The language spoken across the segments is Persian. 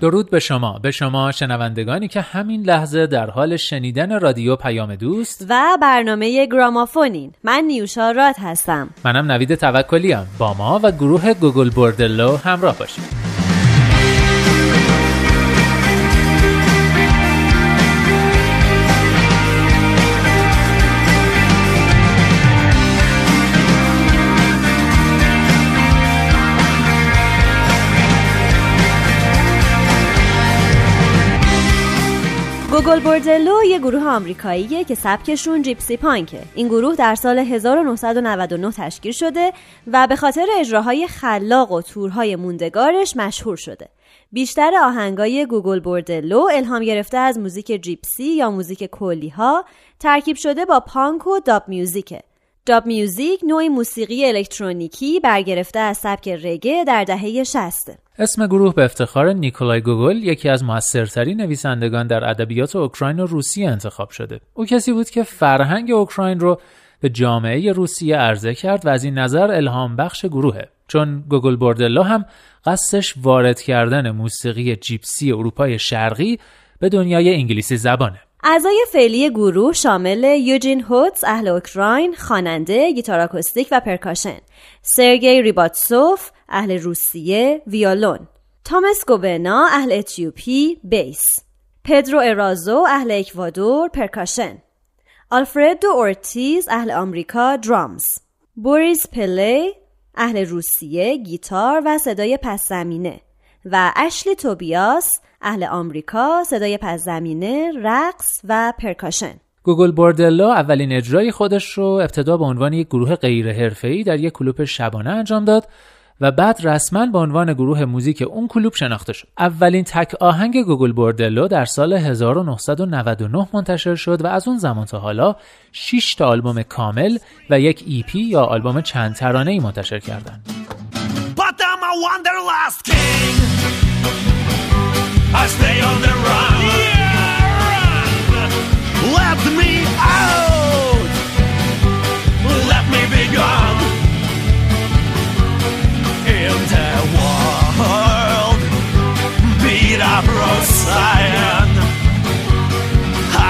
درود به شما. به شما شنوندگانی که همین لحظه در حال شنیدن رادیو پیام دوست و برنامه گرامافونین. من نیوشا راد هستم. منم نوید توکلیم با ما و گروه گوگل بوردلو همراه باشید. Gogol Bordello یه گروه آمریکاییه که سبکشون gypsy punk ه. این گروه در سال 1999 تشکیل شده و به خاطر اجراهای خلاق و تورهای موندگارش مشهور شده. بیشتر آهنگای Gogol Bordello الهام گرفته از موزیک gypsy یا موزیک کولی ها ترکیب شده با پانک و dub music ه. dub music نوعی موسیقی الکترونیکی برگرفته از سبک reggae در دهه 60 اسم گروه به افتخار نیکولای گوگول یکی از موثرترین نویسندگان در ادبیات اوکراین و روسیه انتخاب شده. او کسی بود که فرهنگ اوکراین رو به جامعه روسیه عرضه کرد و از این نظر الهام بخش گروهه. چون Gogol Bordello هم قصدش وارد کردن موسیقی gypsy اروپای شرقی به دنیای انگلیسی زبانه. اعضای فعلی گروه شامل یوجین هوتس اهل اوکراین، خواننده، گیتار آکوستیک و percussion، سرگی ریباتسوف اهل روسیه، ویولون، تامس گوبنا اهل اتیوپی، bass، پدرو ارازو اهل اکوادور، percussion، آلفردو اورتیز اهل آمریکا، drums، بوریس پلی اهل روسیه، گیتار و صدای پس زمینه. و اشلی توبیاس اهل آمریکا صدای پس زمینه، رقص و percussion. Gogol Bordello اولین اجرای خودش رو ابتدا به عنوان یک گروه غیر حرفه‌ای در یک کلوپ شبانه انجام داد و بعد رسما به عنوان گروه موزیک اون کلوب شناخته شد. اولین تک آهنگ Gogol Bordello در سال 1999 منتشر شد و از اون زمان تا حالا 6 تا آلبوم کامل و یک EP یا آلبوم چند ترانه ای منتشر کردند. I stay on the run. Yeah, run. Let me out. Let me be gone. In the world, beat up Rosian.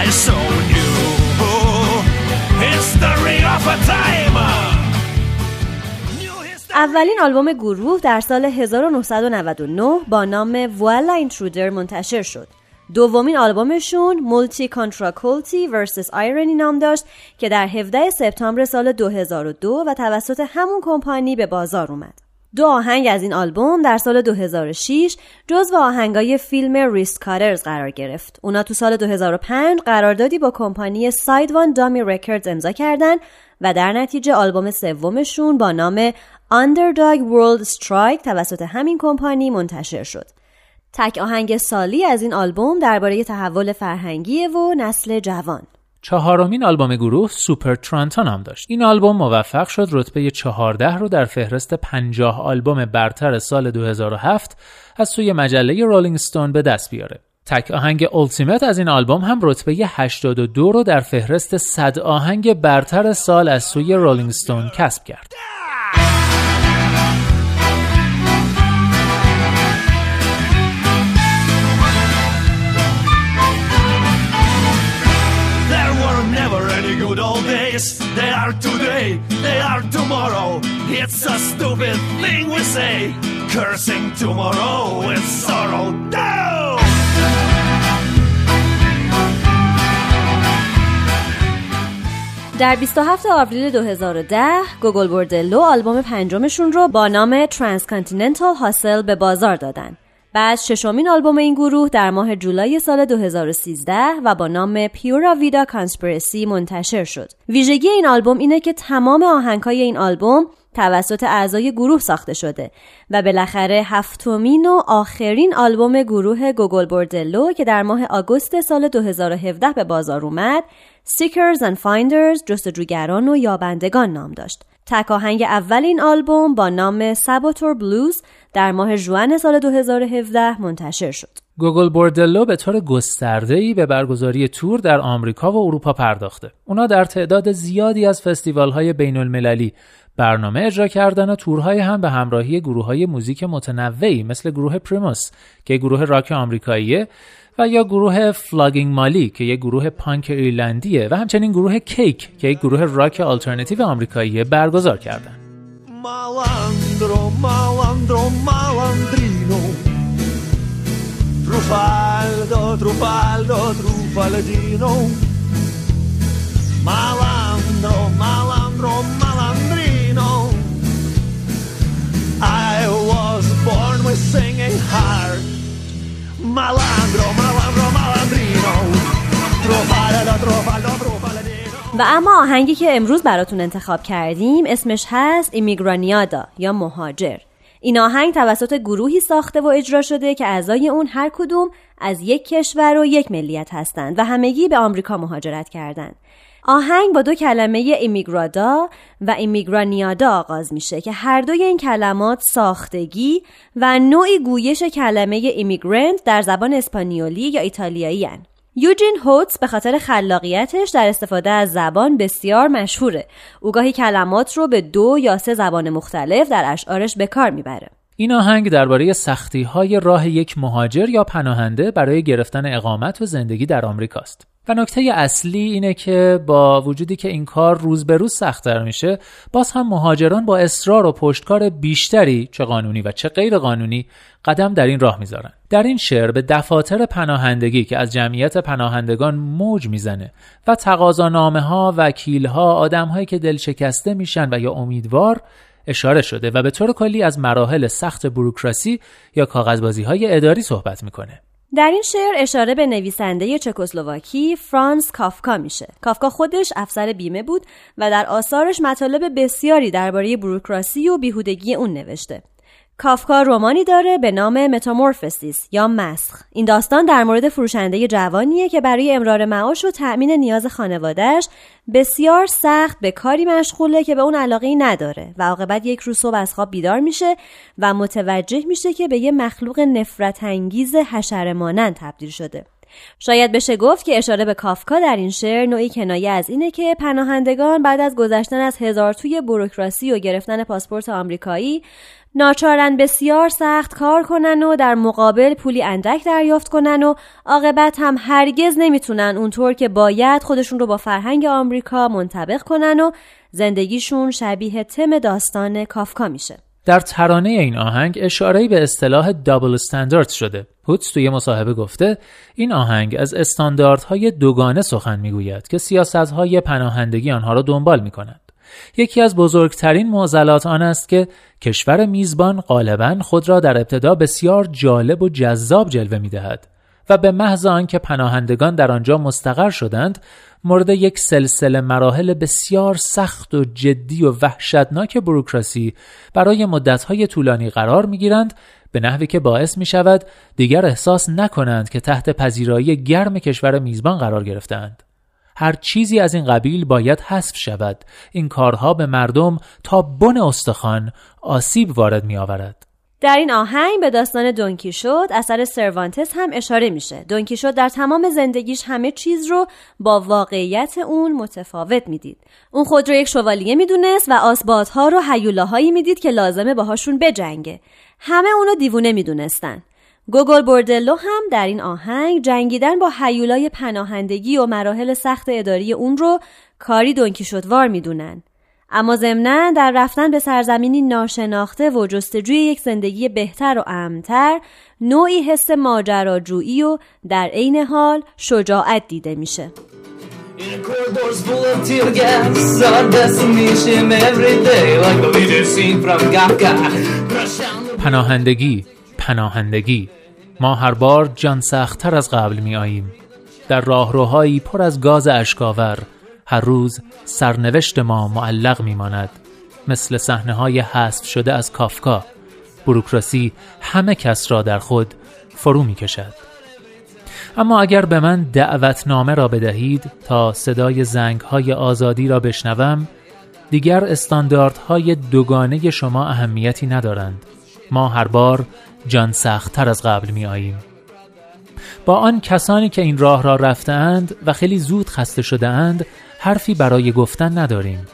I saw اولین آلبوم گروه در سال 1999 با نام Voi-La Intruder منتشر شد. دومین آلبومشون Multi Kontra Culti versus Irony نام داشت که در 17 سپتامبر سال 2002 و توسط همون کمپانی به بازار اومد. دو آهنگ از این آلبوم در سال 2006 جزو آهنگای فیلم Wristcutters قرار گرفت. اونا تو سال 2005 قراردادی با کمپانی SideOneDummy Records امضا کردند و در نتیجه آلبوم سومشون با نام Underdog World Strike توسط همین کمپانی منتشر شد. تک آهنگ Sally از این آلبوم درباره تحول فرهنگی و نسل جوان. چهارمین آلبوم گروه Super Taranta نام داشت. این آلبوم موفق شد رتبه 14 رو در فهرست 50 آلبوم برتر سال 2007 از سوی مجله Rolling Stone به دست بیاره. تک آهنگ Ultimate از این آلبوم هم رتبه 82 رو در فهرست 100 آهنگ برتر سال از سوی Rolling Stone کسب کرد. Days, they are today, they are tomorrow. It's a stupid thing we say, cursing tomorrow with sorrow. No! در 27 آوریل 2010 Gogol Bordello آلبوم پنجمشون رو با نام Trans-Continental Hustle به بازار دادن. بعد ششمین آلبوم این گروه در ماه جولای سال 2013 و با نام Pura Vida Conspiracy منتشر شد. ویژگی این آلبوم اینه که تمام آهنگهای این آلبوم توسط اعضای گروه ساخته شده و بالاخره هفتمین و آخرین آلبوم گروه Gogol Bordello که در ماه آگوست سال 2017 به بازار اومد Seekers and Finders جستجوگران و یابندگان نام داشت. تک آهنگ اول این آلبوم با نام Saboteur Blues در ماه ژوئن سال 2017 منتشر شد. Gogol Bordello به طور گسترده‌ای به برگزاری تور در آمریکا و اروپا پرداخته. اونا در تعداد زیادی از فستیوال‌های بین المللی برنامه اجرا کردن و تورهایی هم به همراهی گروه های موزیک متنوعی مثل گروه Primus که گروه راک آمریکاییه و یا گروه Flogging Molly که یک گروه پانک ایرلندیه و همچنین گروه Cake که یک گروه راک آلترنتیو آمریکاییه برگزار کردن malandro, malandro, malandrino. Trufaldo, trufaldo, trufaldino. Malandro, malandro, malandrino. I was born with singing heart. Malandro, malandro. و اما آهنگی که امروز براتون انتخاب کردیم اسمش هست ایمیگرانیادا یا مهاجر این آهنگ توسط گروهی ساخته و اجرا شده که اعضای اون هر کدوم از یک کشور و یک ملیت هستند و همگی به آمریکا مهاجرت کردند. آهنگ با دو کلمه ایمیگرادا و ایمیگرانیادا آغاز میشه که هر دوی این کلمات ساختگی و نوعی گویش کلمه ایمیگرنت در زبان اسپانیولی یا ایتالیایی هن. یوجین هوتس به خاطر خلاقیتش در استفاده از زبان بسیار مشهوره. او گاهی کلمات رو به دو یا سه زبان مختلف در اشعارش به کار می‌بره. این آهنگ درباره سختی های راه یک مهاجر یا پناهنده برای گرفتن اقامت و زندگی در آمریکاست. و نکته اصلی اینه که با وجودی که این کار روز به روز سختتر میشه باز هم مهاجران با اصرار و پشتکار بیشتری چه قانونی و چه غیر قانونی قدم در این راه می‌ذارن. در این شعر به دفاتر پناهندگی که از جمعیت پناهندگان موج می‌زنه و تقاضانامه ها وکیل ها آدم هایی که دل شکسته میشن و یا امیدوار اشاره شده و به طور کلی از مراحل سخت بروکراسی یا کاغذبازی های اداری صحبت می‌کنه. در این شعر اشاره به نویسنده چکسلواکی فرانس کافکا میشه. کافکا خودش افسر بیمه بود و در آثارش مطالب بسیاری درباره بروکراسی و بیهودگی اون نوشته. کافکا رومانی داره به نام متامورفسیس یا مسخ. این داستان در مورد فروشنده جوانیه که برای امرار معاش و تأمین نیاز خانوادهش بسیار سخت به کاری مشغوله که به اون علاقه نداره و عاقبت یک روز صبح از خواب بیدار میشه و متوجه میشه که به یه مخلوق نفرت انگیز حشره مانند تبدیل شده. شاید بشه گفت که اشاره به کافکا در این شعر نوعی کنایه از اینه که پناهندگان بعد از گذشتن از هزار توی بروکراسی و گرفتن پاسپورت آمریکایی ناچارن بسیار سخت کار کنن و در مقابل پولی اندک دریافت کنن و عاقبت هم هرگز نمی‌تونن اونطور که باید خودشون رو با فرهنگ آمریکا منطبق کنن و زندگیشون شبیه تم داستان کافکا میشه. در ترانه این آهنگ اشاره‌ای به اصطلاح دابل استاندارد شده. هوتس توی مصاحبه گفته این آهنگ از استانداردهای دوگانه سخن می‌گوید که سیاستهای پناهندگی آنها را دنبال می‌کنند. یکی از بزرگترین معضلات آن است که کشور میزبان غالبا خود را در ابتدا بسیار جالب و جذاب جلوه می دهد و به محض آنکه پناهندگان در آنجا مستقر شدند مورد یک سلسله مراحل بسیار سخت و جدی و وحشتناک بروکراسی برای مدتهای طولانی قرار می گیرند به نحوی که باعث می شود دیگر احساس نکنند که تحت پذیرایی گرم کشور میزبان قرار گرفتند. هر چیزی از این قبیل باید حذف شود این کارها به مردم تا بن استخوان آسیب وارد می آورد در این آهنگ به داستان دونکی شد اثر سروانتس هم اشاره میشه. دونکی شد در تمام زندگیش همه چیز رو با واقعیت اون متفاوت می‌دید. اون خود رو یک شوالیه می‌دونست و آسبادها رو حیولاهایی می‌دید که لازمه باهاشون بجنگه. همه اونو دیوونه می‌دونستن. گوگل بوردلو هم در این آهنگ جنگیدن با حیولای پناهندگی و مراحل سخت اداری اون رو کاری دونکی شدوار می‌دونن. اما ضمنا در رفتن به سرزمینی ناشناخته و جستجوی یک زندگی بهتر و امتر نوعی حس ماجراجویی و در عین حال شجاعت دیده میشه. پناهندگی پناهندگی. ما هر بار جان سختتر از قبل می آییم در راهروهایی پر از گاز اشکاور هر روز سرنوشت ما معلق می ماند مثل صحنه های حذف شده از کافکا بروکراسی همه کس را در خود فرو می کشد اما اگر به من دعوتنامه را بدهید تا صدای زنگ های آزادی را بشنوم دیگر استانداردهای دوگانه شما اهمیتی ندارند. ما هر بار جان سختتر از قبل می آییم با آن کسانی که این راه را رفتهاند و خیلی زود خسته شده اند حرفی برای گفتن نداریم.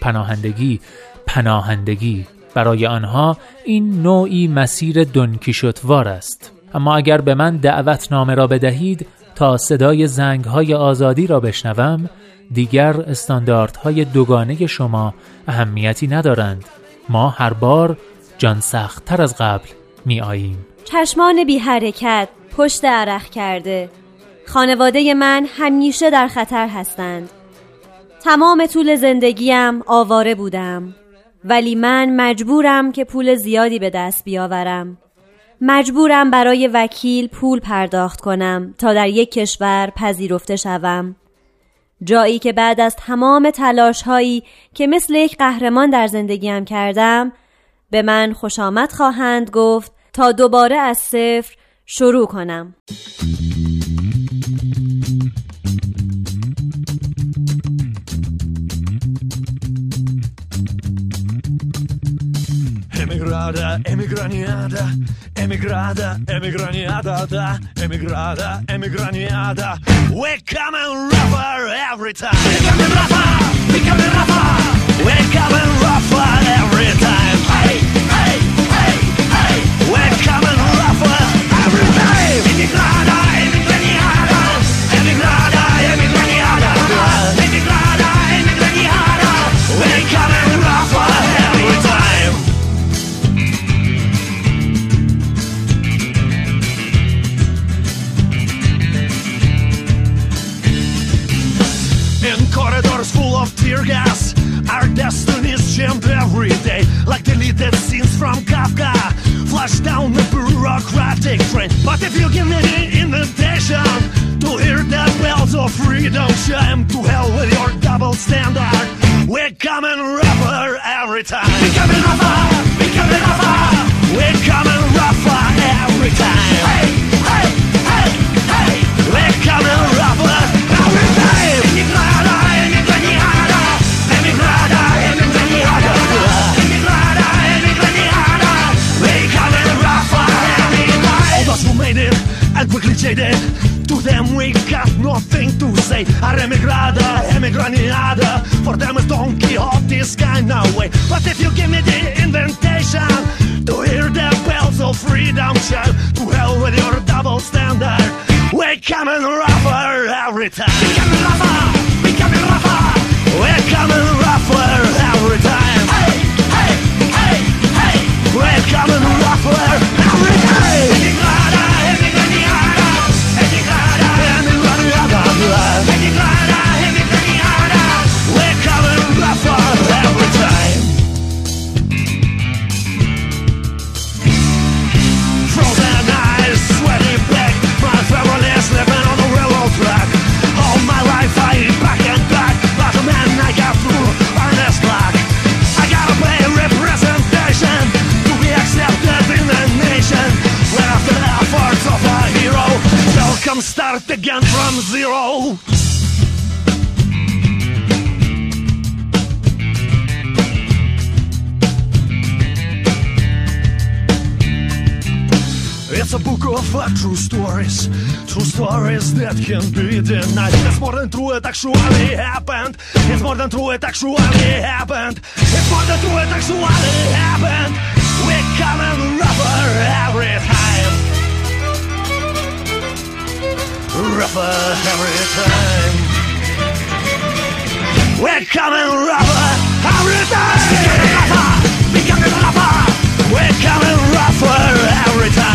پناهندگی پناهندگی. برای آنها این نوعی مسیر دنکیشوتوار است. اما اگر به من دعوتنامه را بدهید تا صدای زنگ های آزادی را بشنوم دیگر استانداردهای دوگانه شما اهمیتی ندارند. ما هر بار جان سختتر از قبل می آییم چشمان بی حرکت پشت عرق کرده. خانواده من همیشه در خطر هستند. تمام طول زندگیم آواره بودم. ولی من مجبورم که پول زیادی به دست بیاورم. مجبورم برای وکیل پول پرداخت کنم تا در یک کشور پذیرفته شوم. جایی که بعد از تمام تلاش هایی که مثل یک قهرمان در زندگیم کردم به من خوش آمد خواهند گفت تا دوباره از صفر شروع کنم. Emigrada, emigraniada, emigrada, emigraniada, da, emigrada, emigraniada. We come and rapper every time. We come and rapper, we come and rapper, we come and double standard. We're coming rougher every time. Quixote's kind way. But if you give me the invitation to hear the bells of freedom chime, to hell with your double standard. We're coming rougher every time. We're coming rougher. We're coming rougher. We're coming rougher every time. True stories, true stories that can be denied. It's more than true, it actually happened. It's more than true, it actually happened. It's more than true, it actually happened. We're coming rougher every time. Rougher every time. We're coming rougher every time. We're coming rougher. We're coming rougher every time.